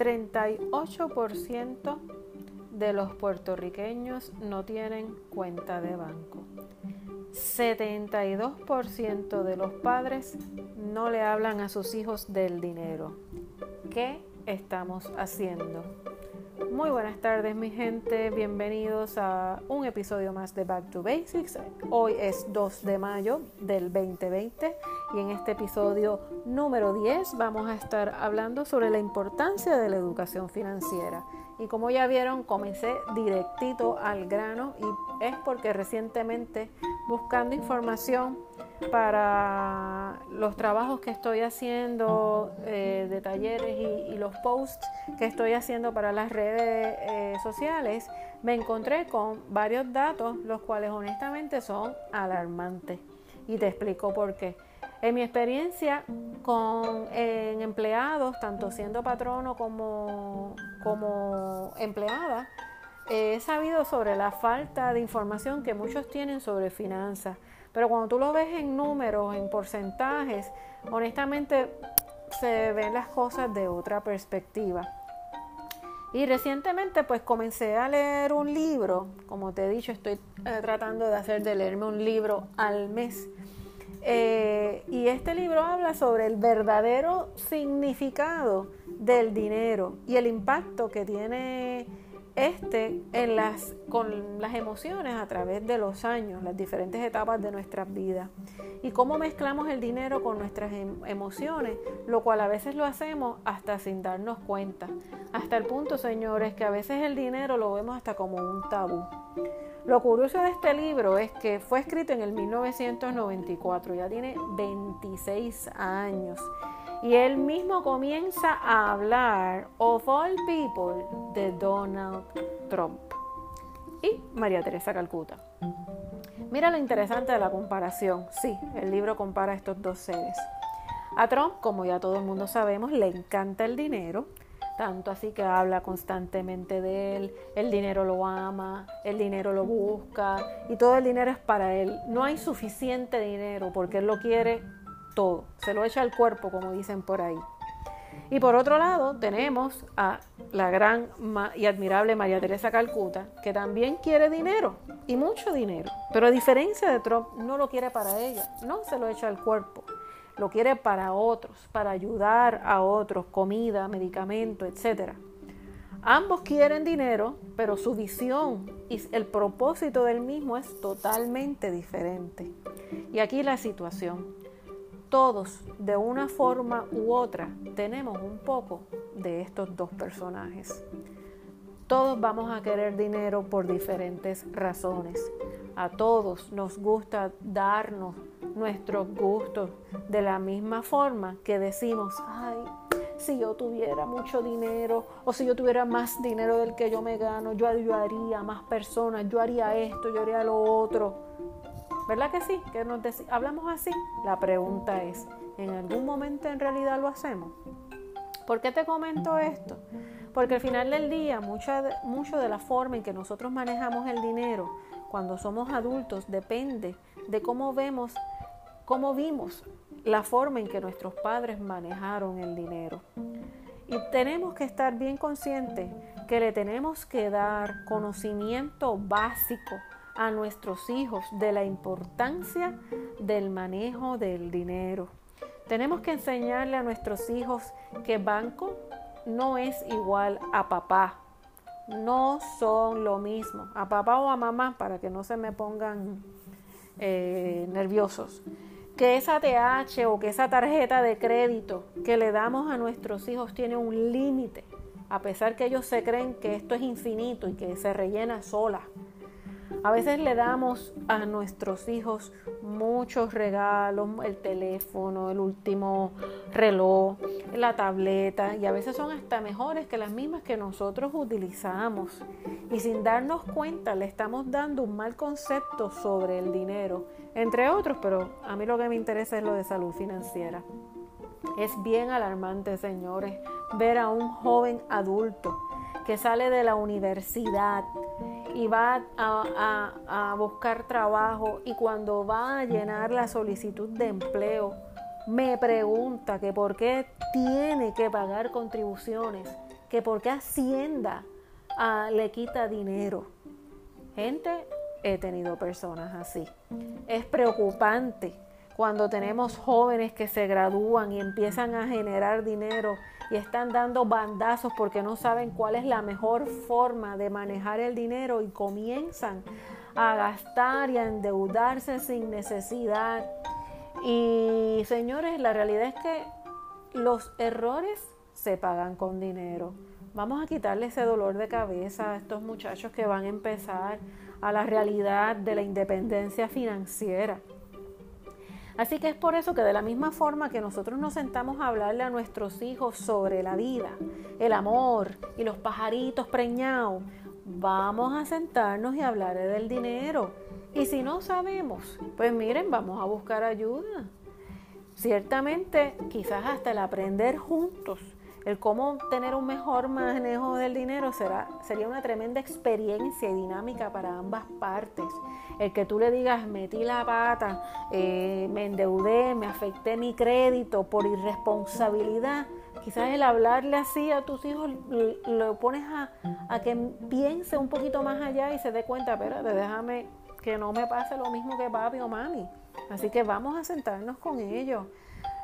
38% de los puertorriqueños no tienen cuenta de banco. 72% de los padres no le hablan a sus hijos del dinero. ¿Qué estamos haciendo? Muy buenas tardes mi gente, bienvenidos a un episodio más de Back to Basics. Hoy es 2 de mayo del 2020 y en este episodio número 10 vamos a estar hablando sobre la importancia de la educación financiera. Y como ya vieron, comencé directito al grano y es porque recientemente buscando información para los trabajos que estoy haciendo eh, de talleres y, los posts que estoy haciendo para las redes eh, sociales, me encontré con varios datos, los cuales honestamente son alarmantes. Y te explico por qué. En mi experiencia con empleados, tanto siendo patrono como, como empleada, he sabido sobre la falta de información que muchos tienen sobre finanzas. Pero cuando tú lo ves en números, en porcentajes, honestamente se ven las cosas de otra perspectiva. Y recientemente pues comencé a leer un libro, como te he dicho, estoy eh, tratando de hacer de leerme un libro al mes eh, y este libro habla sobre el verdadero significado del dinero y el impacto que tiene este en las, con las emociones a través de los años, las diferentes etapas de nuestras vidas. Y cómo mezclamos el dinero con nuestras em, emociones, lo cual a veces lo hacemos hasta sin darnos cuenta. Hasta el punto, señores, que a veces el dinero lo vemos hasta como un tabú. Lo curioso de este libro es que fue escrito en el 1994, ya tiene 26 años. Y él mismo comienza a hablar of all people de Donald Trump y María Teresa Calcuta. Mira lo interesante de la comparación. Sí, el libro compara estos dos seres. A Trump, como ya todo el mundo sabemos, le encanta el dinero tanto así que habla constantemente de él, el dinero lo ama, el dinero lo busca y todo el dinero es para él. No hay suficiente dinero porque él lo quiere todo, se lo echa al cuerpo como dicen por ahí. Y por otro lado tenemos a la gran y admirable María Teresa Calcuta, que también quiere dinero y mucho dinero, pero a diferencia de Trump no lo quiere para ella, no se lo echa al cuerpo lo quiere para otros, para ayudar a otros, comida, medicamento, etc. Ambos quieren dinero, pero su visión y el propósito del mismo es totalmente diferente. Y aquí la situación. Todos, de una forma u otra, tenemos un poco de estos dos personajes. Todos vamos a querer dinero por diferentes razones. A todos nos gusta darnos nuestros gustos de la misma forma que decimos, ay, si yo tuviera mucho dinero o si yo tuviera más dinero del que yo me gano, yo ayudaría a más personas, yo haría esto, yo haría lo otro. ¿Verdad que sí? Que nos hablamos así. La pregunta es, ¿en algún momento en realidad lo hacemos? ¿Por qué te comento esto? Porque al final del día, mucho de, mucho de la forma en que nosotros manejamos el dinero cuando somos adultos depende de cómo vemos cómo vimos la forma en que nuestros padres manejaron el dinero. Y tenemos que estar bien conscientes que le tenemos que dar conocimiento básico a nuestros hijos de la importancia del manejo del dinero. Tenemos que enseñarle a nuestros hijos que banco no es igual a papá. No son lo mismo. A papá o a mamá, para que no se me pongan eh, nerviosos que esa TH o que esa tarjeta de crédito que le damos a nuestros hijos tiene un límite, a pesar que ellos se creen que esto es infinito y que se rellena sola. A veces le damos a nuestros hijos muchos regalos, el teléfono, el último reloj, la tableta, y a veces son hasta mejores que las mismas que nosotros utilizamos. Y sin darnos cuenta le estamos dando un mal concepto sobre el dinero, entre otros, pero a mí lo que me interesa es lo de salud financiera. Es bien alarmante, señores, ver a un joven adulto que sale de la universidad y va a, buscar trabajo y cuando va a llenar la solicitud de empleo, me pregunta que por qué tiene que pagar contribuciones que por qué Hacienda ah, le quita dinero. Gente, he tenido personas así. Es preocupante cuando tenemos jóvenes que se gradúan y empiezan a generar dinero y están dando bandazos porque no saben cuál es la mejor forma de manejar el dinero y comienzan a gastar y a endeudarse sin necesidad. Y señores, la realidad es que los errores se pagan con dinero. Vamos a quitarle ese dolor de cabeza a estos muchachos que van a empezar a la realidad de la independencia financiera. Así que es por eso que de la misma forma que nosotros nos sentamos a hablarle a nuestros hijos sobre la vida, el amor y los pajaritos preñados, vamos a sentarnos y hablar del dinero. Y si no sabemos, pues miren, vamos a buscar ayuda. Ciertamente, quizás hasta el aprender juntos el cómo tener un mejor manejo del dinero será, sería una tremenda experiencia y dinámica para ambas partes. El que tú le digas, metí la pata, eh, me endeudé, me afecté mi crédito por irresponsabilidad. Quizás el hablarle así a tus hijos lo pones a, a que piense un poquito más allá y se dé cuenta, espérate, déjame que no me pase lo mismo que papi o mami. Así que vamos a sentarnos con ellos.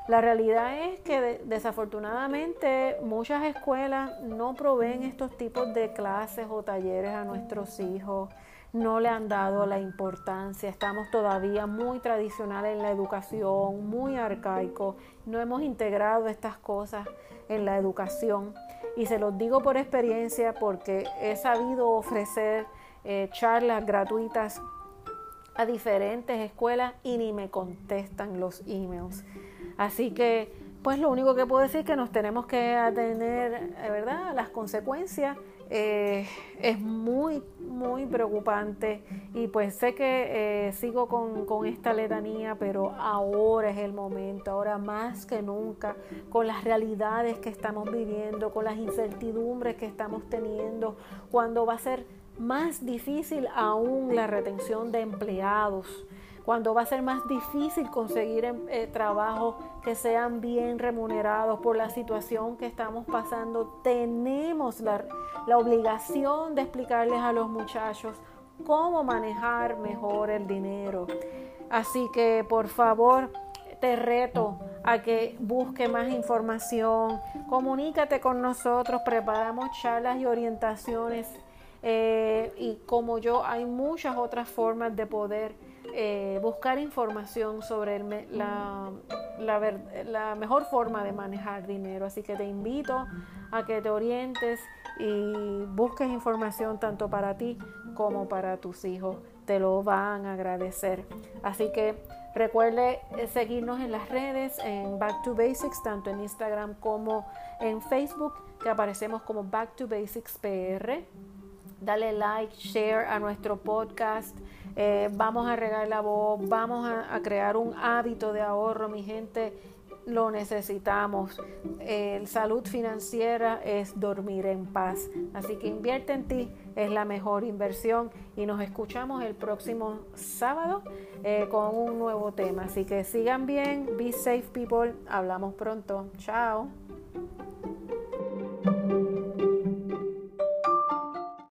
La realidad es que desafortunadamente muchas escuelas no proveen estos tipos de clases o talleres a nuestros hijos, no le han dado la importancia, estamos todavía muy tradicionales en la educación, muy arcaicos, no hemos integrado estas cosas en la educación. Y se los digo por experiencia porque he sabido ofrecer eh, charlas gratuitas a diferentes escuelas y ni me contestan los emails. Así que, pues lo único que puedo decir es que nos tenemos que atener, eh, ¿verdad?, a las consecuencias. Eh, es muy, muy preocupante y pues sé que eh, sigo con, con, esta letanía, pero ahora es el momento, ahora más que nunca, con las realidades que estamos viviendo, con las incertidumbres que estamos teniendo, cuando va a ser más difícil aún la retención de empleados cuando va a ser más difícil conseguir em, eh, trabajos que sean bien remunerados por la situación que estamos pasando, tenemos la, obligación de explicarles a los muchachos cómo manejar mejor el dinero. Así que por favor, te reto a que busque más información, comunícate con nosotros, preparamos charlas y orientaciones eh, y como yo hay muchas otras formas de poder eh, buscar información sobre la, la, mejor forma de manejar dinero. Así que te invito a que te orientes y busques información tanto para ti como para tus hijos. Te lo van a agradecer. Así que recuerde eh, seguirnos en las redes, en Back to Basics, tanto en Instagram como en Facebook, que aparecemos como Back to Basics PR. Dale like, share a nuestro podcast. Eh, vamos a regar la voz, vamos a, crear un hábito de ahorro, mi gente, lo necesitamos. Salud financiera es dormir en paz, así que invierte en ti, es la mejor inversión y nos escuchamos el próximo sábado eh, con un nuevo tema. Así que sigan bien, be safe people, hablamos pronto, chao.